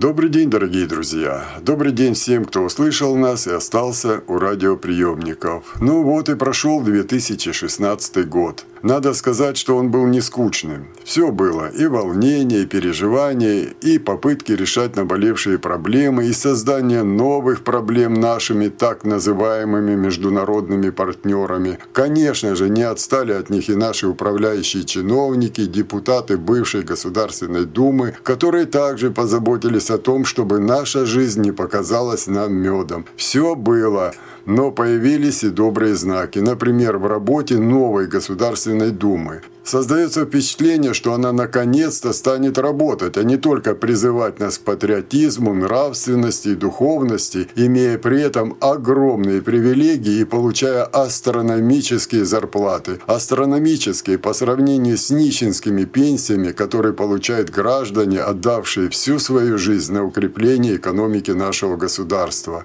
Добрый день, дорогие друзья! Добрый день всем, кто услышал нас и остался у радиоприемников. Ну вот и прошел 2016 год. Надо сказать, что он был не скучным. Все было. И волнение, и переживания, и попытки решать наболевшие проблемы, и создание новых проблем нашими так называемыми международными партнерами. Конечно же, не отстали от них и наши управляющие чиновники, депутаты бывшей Государственной Думы, которые также позаботились о том, чтобы наша жизнь не показалась нам медом. Все было. Но появились и добрые знаки. Например, в работе новой Государственной Думы. Создается впечатление, что она наконец-то станет работать, а не только призывать нас к патриотизму, нравственности и духовности, имея при этом огромные привилегии и получая астрономические зарплаты. Астрономические по сравнению с нищенскими пенсиями, которые получают граждане, отдавшие всю свою жизнь на укрепление экономики нашего государства.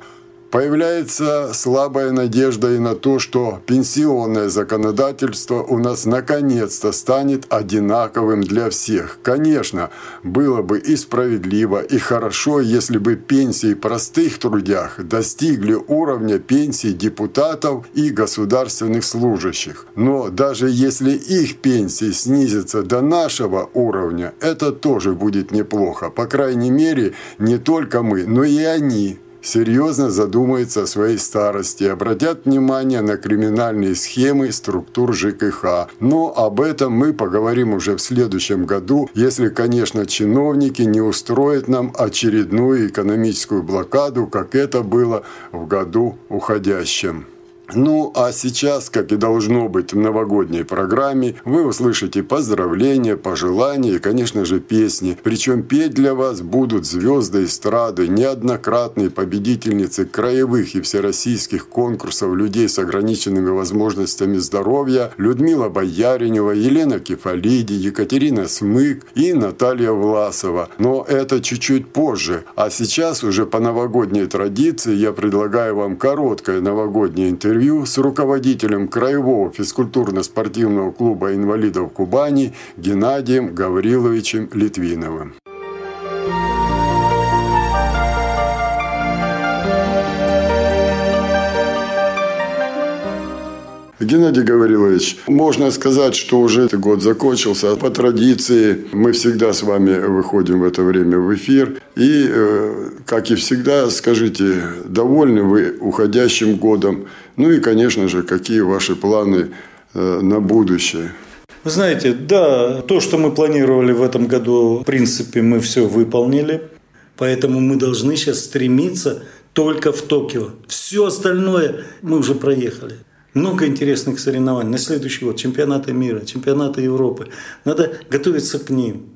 Появляется слабая надежда и на то, что пенсионное законодательство у нас наконец-то станет одинаковым для всех. Конечно, было бы и справедливо, и хорошо, если бы пенсии простых трудях достигли уровня пенсий депутатов и государственных служащих. Но даже если их пенсии снизятся до нашего уровня, это тоже будет неплохо. По крайней мере, не только мы, но и они серьезно задумаются о своей старости, обратят внимание на криминальные схемы структур ЖКХ. Но об этом мы поговорим уже в следующем году, если, конечно, чиновники не устроят нам очередную экономическую блокаду, как это было в году уходящем. Ну, а сейчас, как и должно быть в новогодней программе, вы услышите поздравления, пожелания и, конечно же, песни. Причем петь для вас будут звезды эстрады, неоднократные победительницы краевых и всероссийских конкурсов людей с ограниченными возможностями здоровья Людмила Бояринева, Елена Кефалиди, Екатерина Смык и Наталья Власова. Но это чуть-чуть позже. А сейчас уже по новогодней традиции я предлагаю вам короткое новогоднее интервью интервью с руководителем Краевого физкультурно-спортивного клуба инвалидов Кубани Геннадием Гавриловичем Литвиновым. Геннадий Гаврилович, можно сказать, что уже этот год закончился. По традиции мы всегда с вами выходим в это время в эфир. И, э, как и всегда, скажите, довольны вы уходящим годом? Ну и, конечно же, какие ваши планы э, на будущее? Вы знаете, да, то, что мы планировали в этом году, в принципе, мы все выполнили. Поэтому мы должны сейчас стремиться только в Токио. Все остальное мы уже проехали. Много интересных соревнований. На следующий год чемпионаты мира, чемпионаты Европы. Надо готовиться к ним.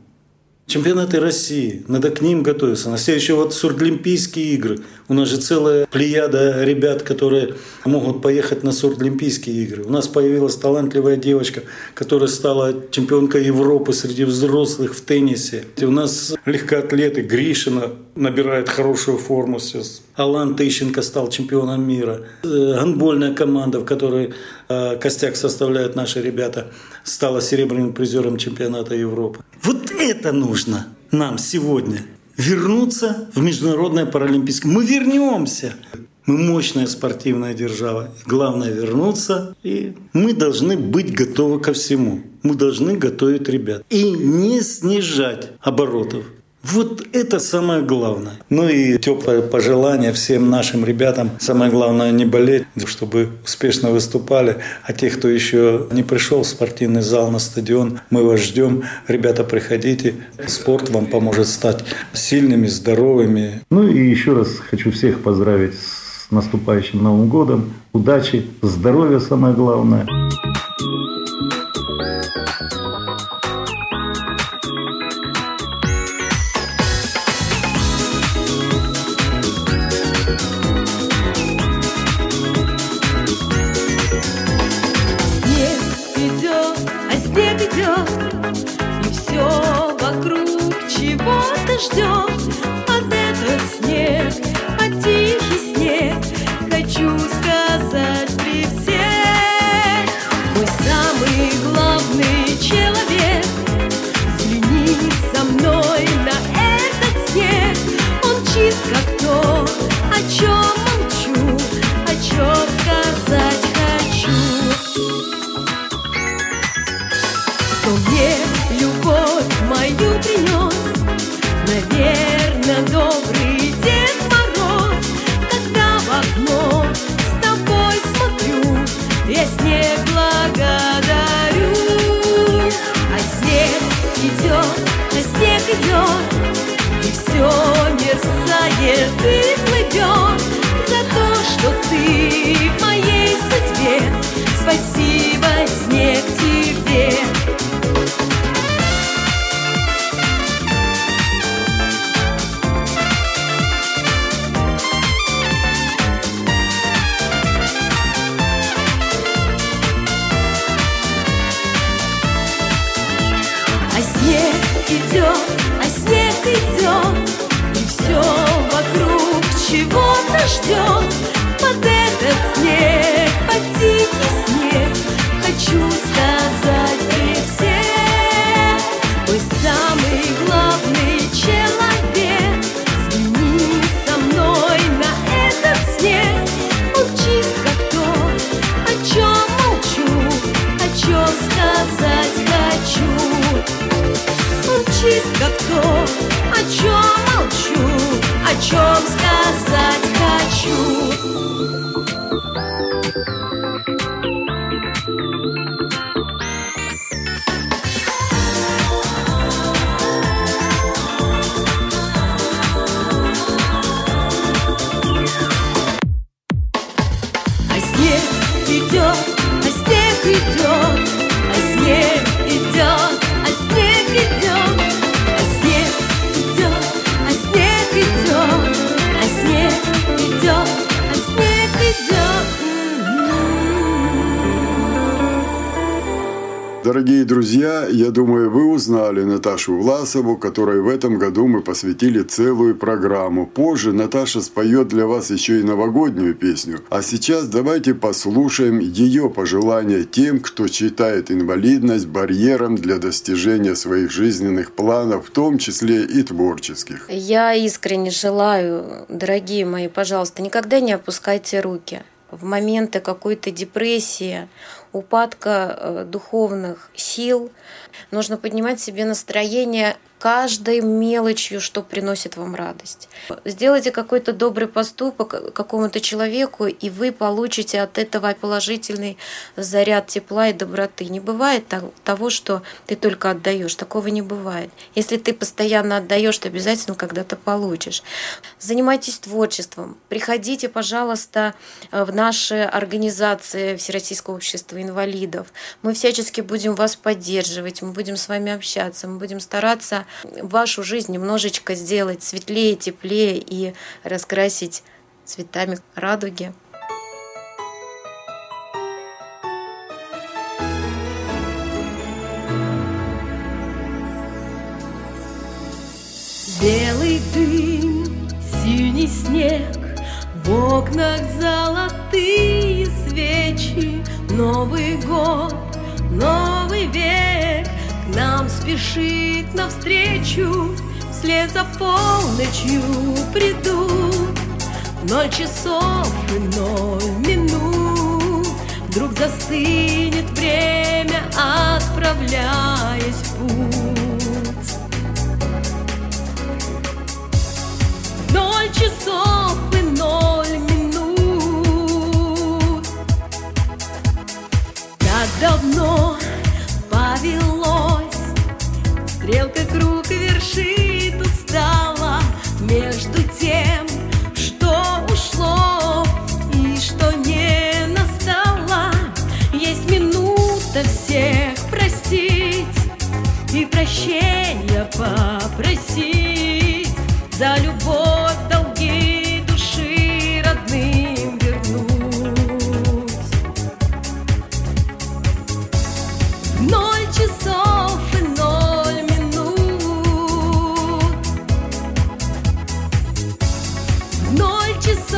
Чемпионаты России, надо к ним готовиться. На следующий год Сурдлимпийские игры. У нас же целая плеяда ребят, которые могут поехать на Сурдлимпийские игры. У нас появилась талантливая девочка, которая стала чемпионкой Европы среди взрослых в теннисе. У нас легкоатлеты Гришина набирает хорошую форму сейчас. Алан Тыщенко стал чемпионом мира. Э, гандбольная команда, в которой э, костяк составляют наши ребята, стала серебряным призером чемпионата Европы. Вот это нужно нам сегодня. Вернуться в Международное паралимпийское. Мы вернемся. Мы мощная спортивная держава. Главное вернуться. И мы должны быть готовы ко всему. Мы должны готовить ребят. И не снижать оборотов. Вот это самое главное. Ну и теплое пожелание всем нашим ребятам. Самое главное не болеть, чтобы успешно выступали. А тех, кто еще не пришел в спортивный зал, на стадион, мы вас ждем. Ребята, приходите. Спорт вам поможет стать сильными, здоровыми. Ну и еще раз хочу всех поздравить с наступающим Новым годом. Удачи, здоровья самое главное. Ждет. Под этот снег, под тихий снег, хочу сказать при всех, мой самый главный человек, взгляни со мной на этот снег, он чист как то, о чем молчу, о чем сказать хочу. Он чист как то, о чем молчу, о чем сказать Дорогие друзья, я думаю, вы узнали Наташу Власову, которой в этом году мы посвятили целую программу. Позже Наташа споет для вас еще и новогоднюю песню. А сейчас давайте послушаем ее пожелания тем, кто считает инвалидность барьером для достижения своих жизненных планов, в том числе и творческих. Я искренне желаю, дорогие мои, пожалуйста, никогда не опускайте руки. В моменты какой-то депрессии, упадка э, духовных сил нужно поднимать себе настроение каждой мелочью, что приносит вам радость. Сделайте какой-то добрый поступок какому-то человеку, и вы получите от этого положительный заряд тепла и доброты. Не бывает того, что ты только отдаешь. Такого не бывает. Если ты постоянно отдаешь, ты обязательно когда-то получишь. Занимайтесь творчеством. Приходите, пожалуйста, э, в наши организации Всероссийского общества инвалидов. Мы всячески будем вас поддерживать, мы будем с вами общаться, мы будем стараться вашу жизнь немножечко сделать светлее, теплее и раскрасить цветами радуги. Белый дым, синий снег, в окнах золотые свечи. Новый год, новый век нам спешит навстречу. Вслед за полночью придут ноль часов и ноль минут. Вдруг застынет время, отправляясь Стрелка круг вершит устала Между тем, что ушло И что не настало. Есть минута всех простить И прощения попросить За любовь Ноль часов.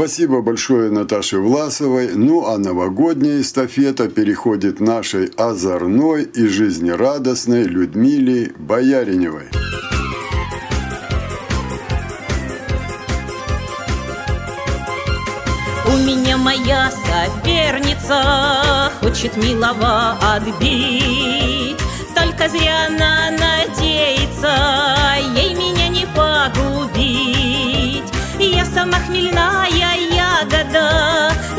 Спасибо большое Наташе Власовой. Ну а новогодняя эстафета переходит нашей озорной и жизнерадостной Людмиле Бояриневой. У меня моя соперница Хочет милого отбить Только зря она надеется Ей меня не погубить Я сама хмельная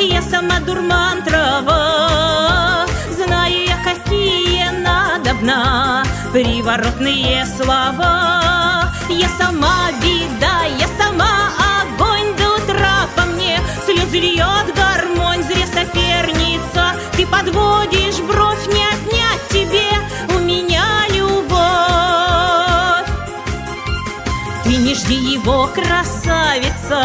Я сама дурман трава Знаю я, какие надобна Приворотные слова. Я сама беда, я сама огонь до утра по мне. Слезы льет гармонь, зря соперница. Ты подводишь бровь, не не жди его, красавица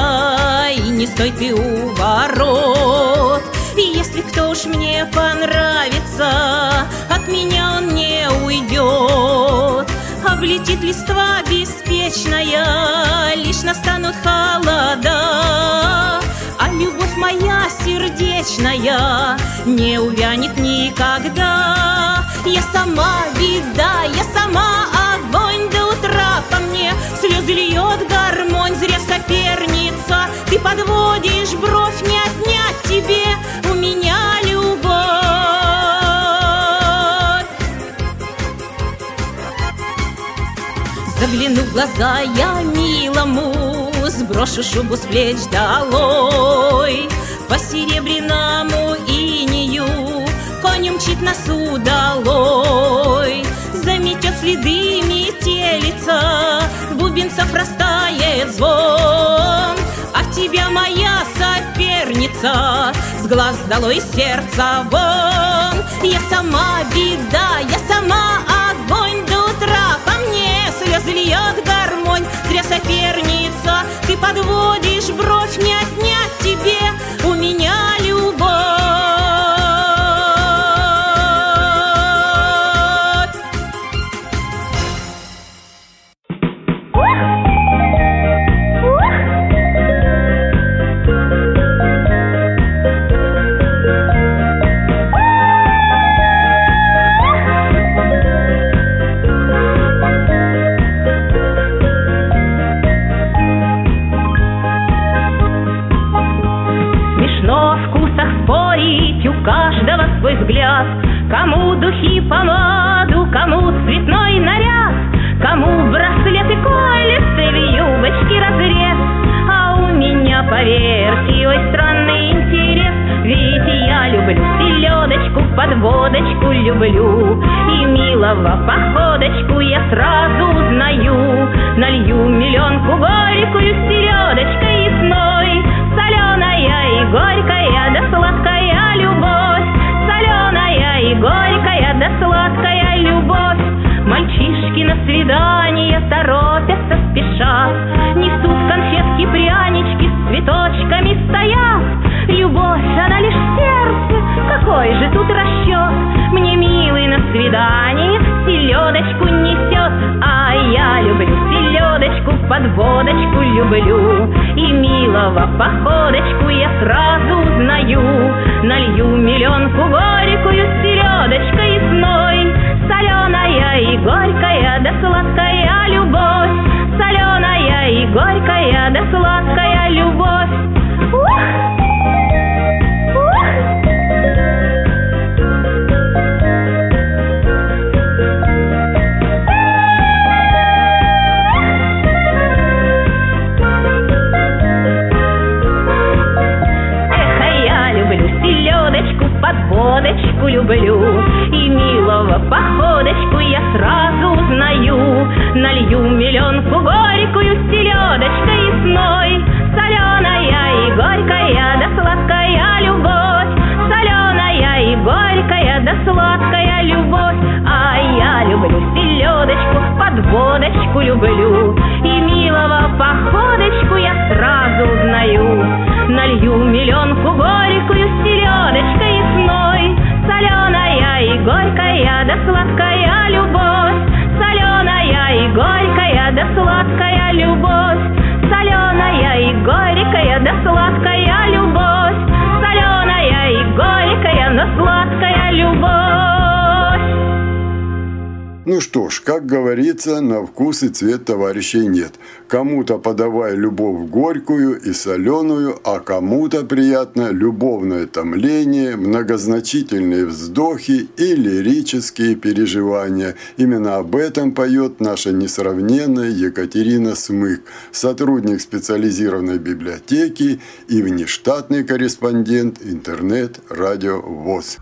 И не стой ты у ворот. Если кто уж мне понравится От меня он не уйдет. Облетит листва беспечная Лишь настанут холода. А любовь моя сердечная Не увянет никогда. Я сама беда, я сама огонь мне слезы льет гармонь Зря соперница, ты подводишь бровь Не отнять тебе у меня любовь. Загляну в глаза я милому Сброшу шубу с плеч долой. По серебряному инею Конь мчит нас удалой Заметет следы метелица Бубенцев растает звон. А тебя моя соперница С глаз долой сердца вон. Я сама беда, я сама огонь. До утра по мне слезы льет гармонь. Зря соперница, ты подводишь бровь Не отнять тебе. У меня любовь походочку я сразу узнаю. Налью миллионку Налью миллионку горькую с селедочкой ясной Соленая и горькая, да сладкая любовь. Соленая и горькая, да сладкая любовь. А я люблю селедочку, подводочку люблю. И милого походочку я сразу узнаю. Налью миллионку горькую с селедочкой ясной Соленая и горькая, да сладкая любовь и горькая, да сладкая любовь. Соленая и горькая, да сладкая любовь. Соленая и горькая, но сладкая любовь Ну что ж, как говорится, на вкус и цвет товарищей нет. Кому-то подавай любовь горькую и соленую, а кому-то приятно любовное томление, многозначительные вздохи и лирические переживания. Именно об этом поет наша несравненная Екатерина Смык, сотрудник специализированной библиотеки и внештатный корреспондент интернет-радио ВОЗ.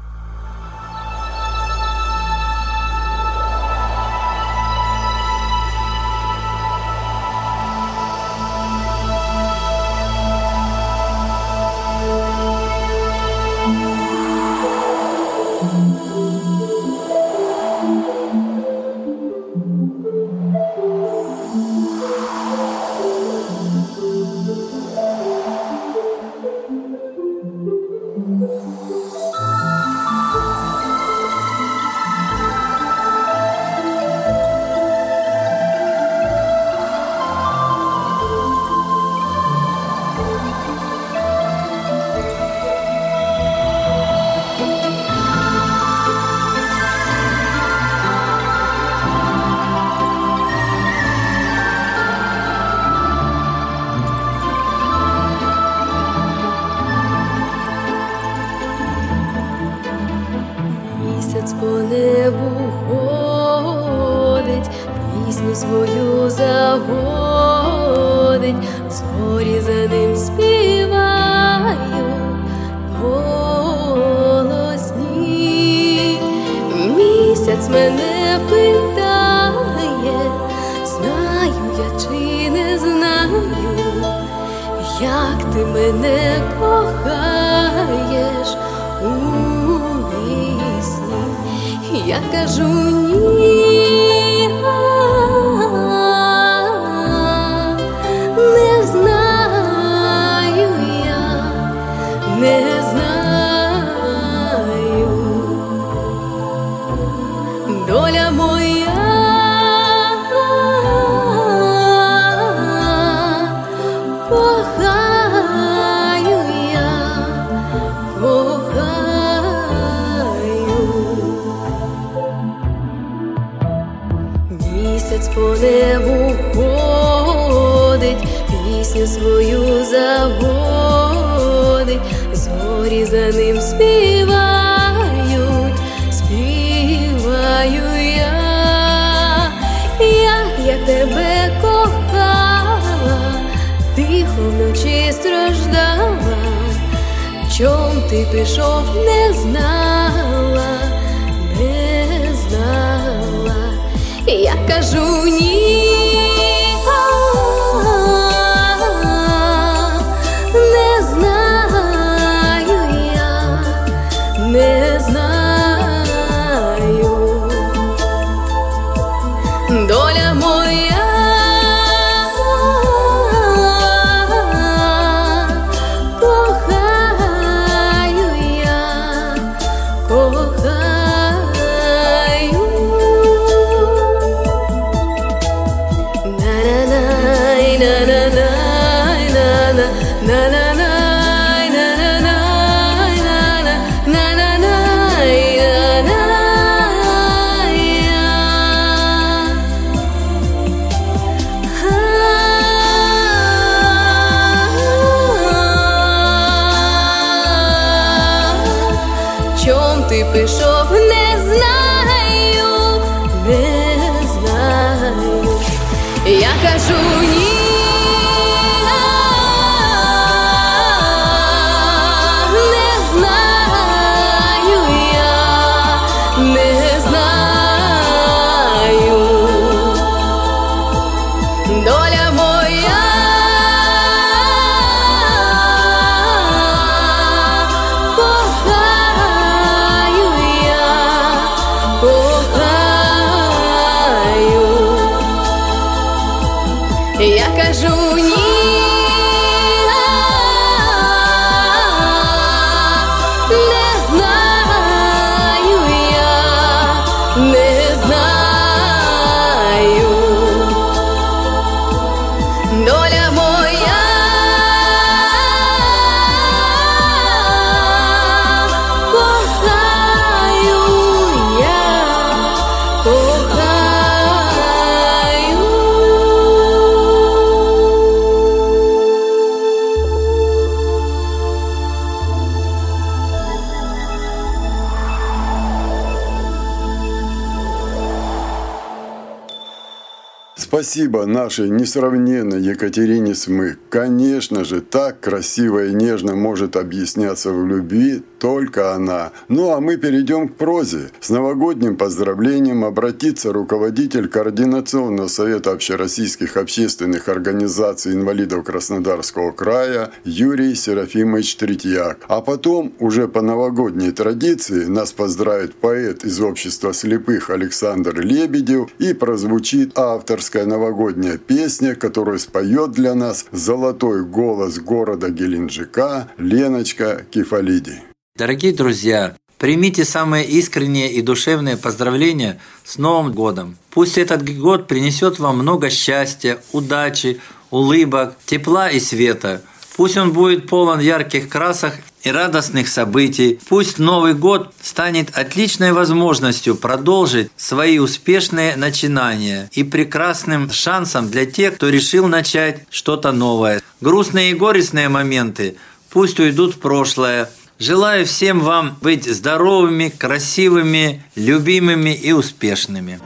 Спасибо нашей несравненной Екатерине Смык. Конечно же, так красиво и нежно может объясняться в любви только она. Ну а мы перейдем к прозе. С новогодним поздравлением обратится руководитель Координационного совета общероссийских общественных организаций инвалидов Краснодарского края Юрий Серафимович Третьяк. А потом, уже по новогодней традиции, нас поздравит поэт из общества слепых Александр Лебедев и прозвучит авторская новогодняя песня, которую споет для нас золотой голос города Геленджика Леночка Кефалиди. Дорогие друзья, примите самые искренние и душевные поздравления с Новым годом. Пусть этот год принесет вам много счастья, удачи, улыбок, тепла и света. Пусть он будет полон ярких красок и радостных событий. Пусть Новый год станет отличной возможностью продолжить свои успешные начинания и прекрасным шансом для тех, кто решил начать что-то новое. Грустные и горестные моменты пусть уйдут в прошлое – Желаю всем вам быть здоровыми, красивыми, любимыми и успешными.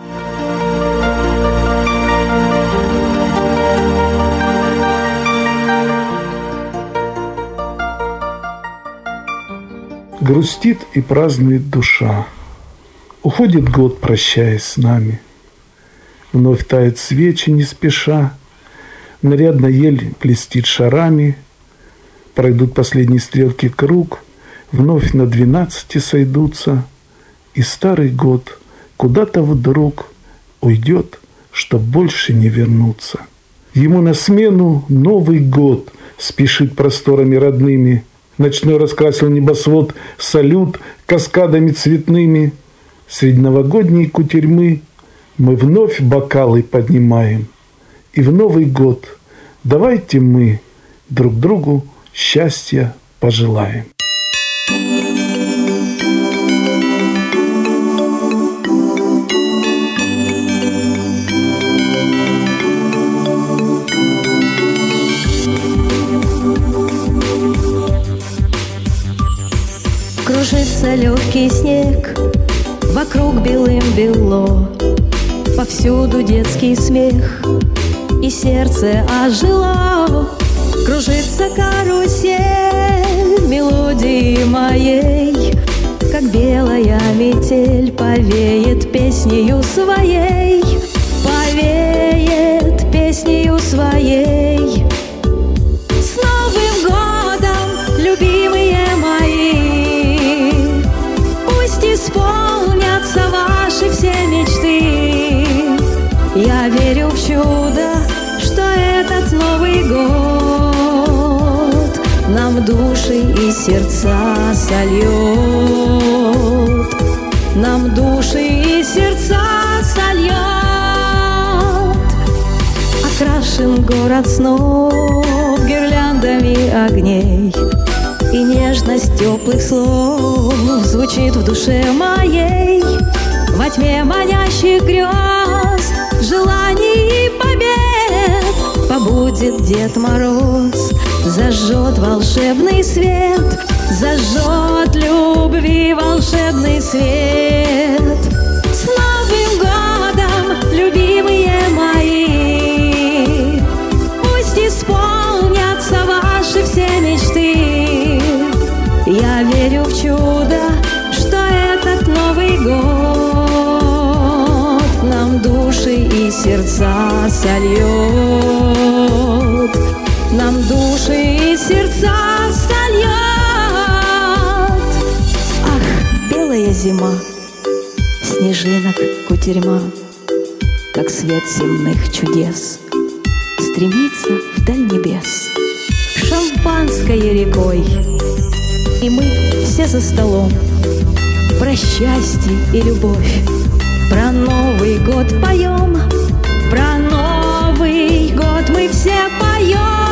Грустит и празднует душа. Уходит год, прощаясь с нами. Вновь тает свечи не спеша. Нарядно ель плестит шарами. Пройдут последние стрелки круг – вновь на двенадцати сойдутся, и старый год куда-то вдруг уйдет, чтоб больше не вернуться. Ему на смену Новый год спешит просторами родными. Ночной раскрасил небосвод салют каскадами цветными. Среди новогодней кутерьмы мы вновь бокалы поднимаем. И в Новый год давайте мы друг другу счастья пожелаем. Кружится легкий снег, вокруг белым бело, Повсюду детский смех, и сердце ожило. Кружится карусель мелодии моей, Как белая метель повеет песнею своей, Повеет песнею своей. Сердца сольет, нам души и сердца сольет. Окрашен город снов гирляндами огней, И нежность теплых слов звучит в душе моей. Во тьме манящих грез, желаний и побед Побудет Дед Мороз Зажжет волшебный свет, зажжет любви волшебный свет. Сольет нам души и сердца сольет. Ах, белая зима, снежинок кутерьма, как свет земных чудес, стремится вдаль небес, шампанское рекой, и мы все за столом про счастье и любовь, про Новый год поем, про Новый год мы все поем.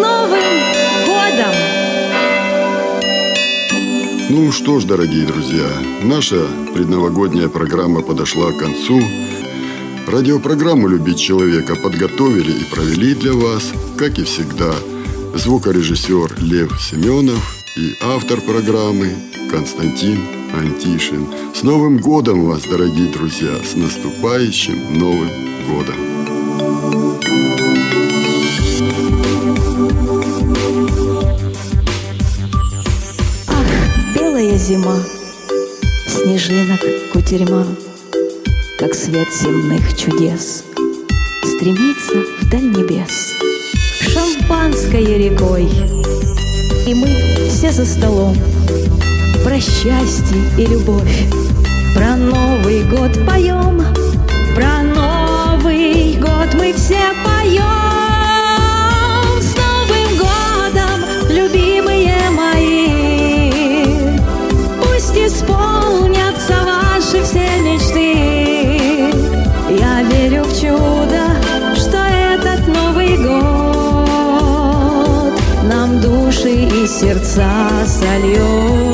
Новым годом! Ну что ж, дорогие друзья, наша предновогодняя программа подошла к концу. Радиопрограмму «Любить человека» подготовили и провели для вас, как и всегда, звукорежиссер Лев Семенов и автор программы Константин Антишин. С Новым годом вас, дорогие друзья! С наступающим Новым годом! Зима, снежинок кутерьма, Как свет земных чудес, Стремится вдаль небес, Шампанское рекой, И мы все за столом Про счастье и любовь, Про Новый год поем, Про Новый сердца сольет.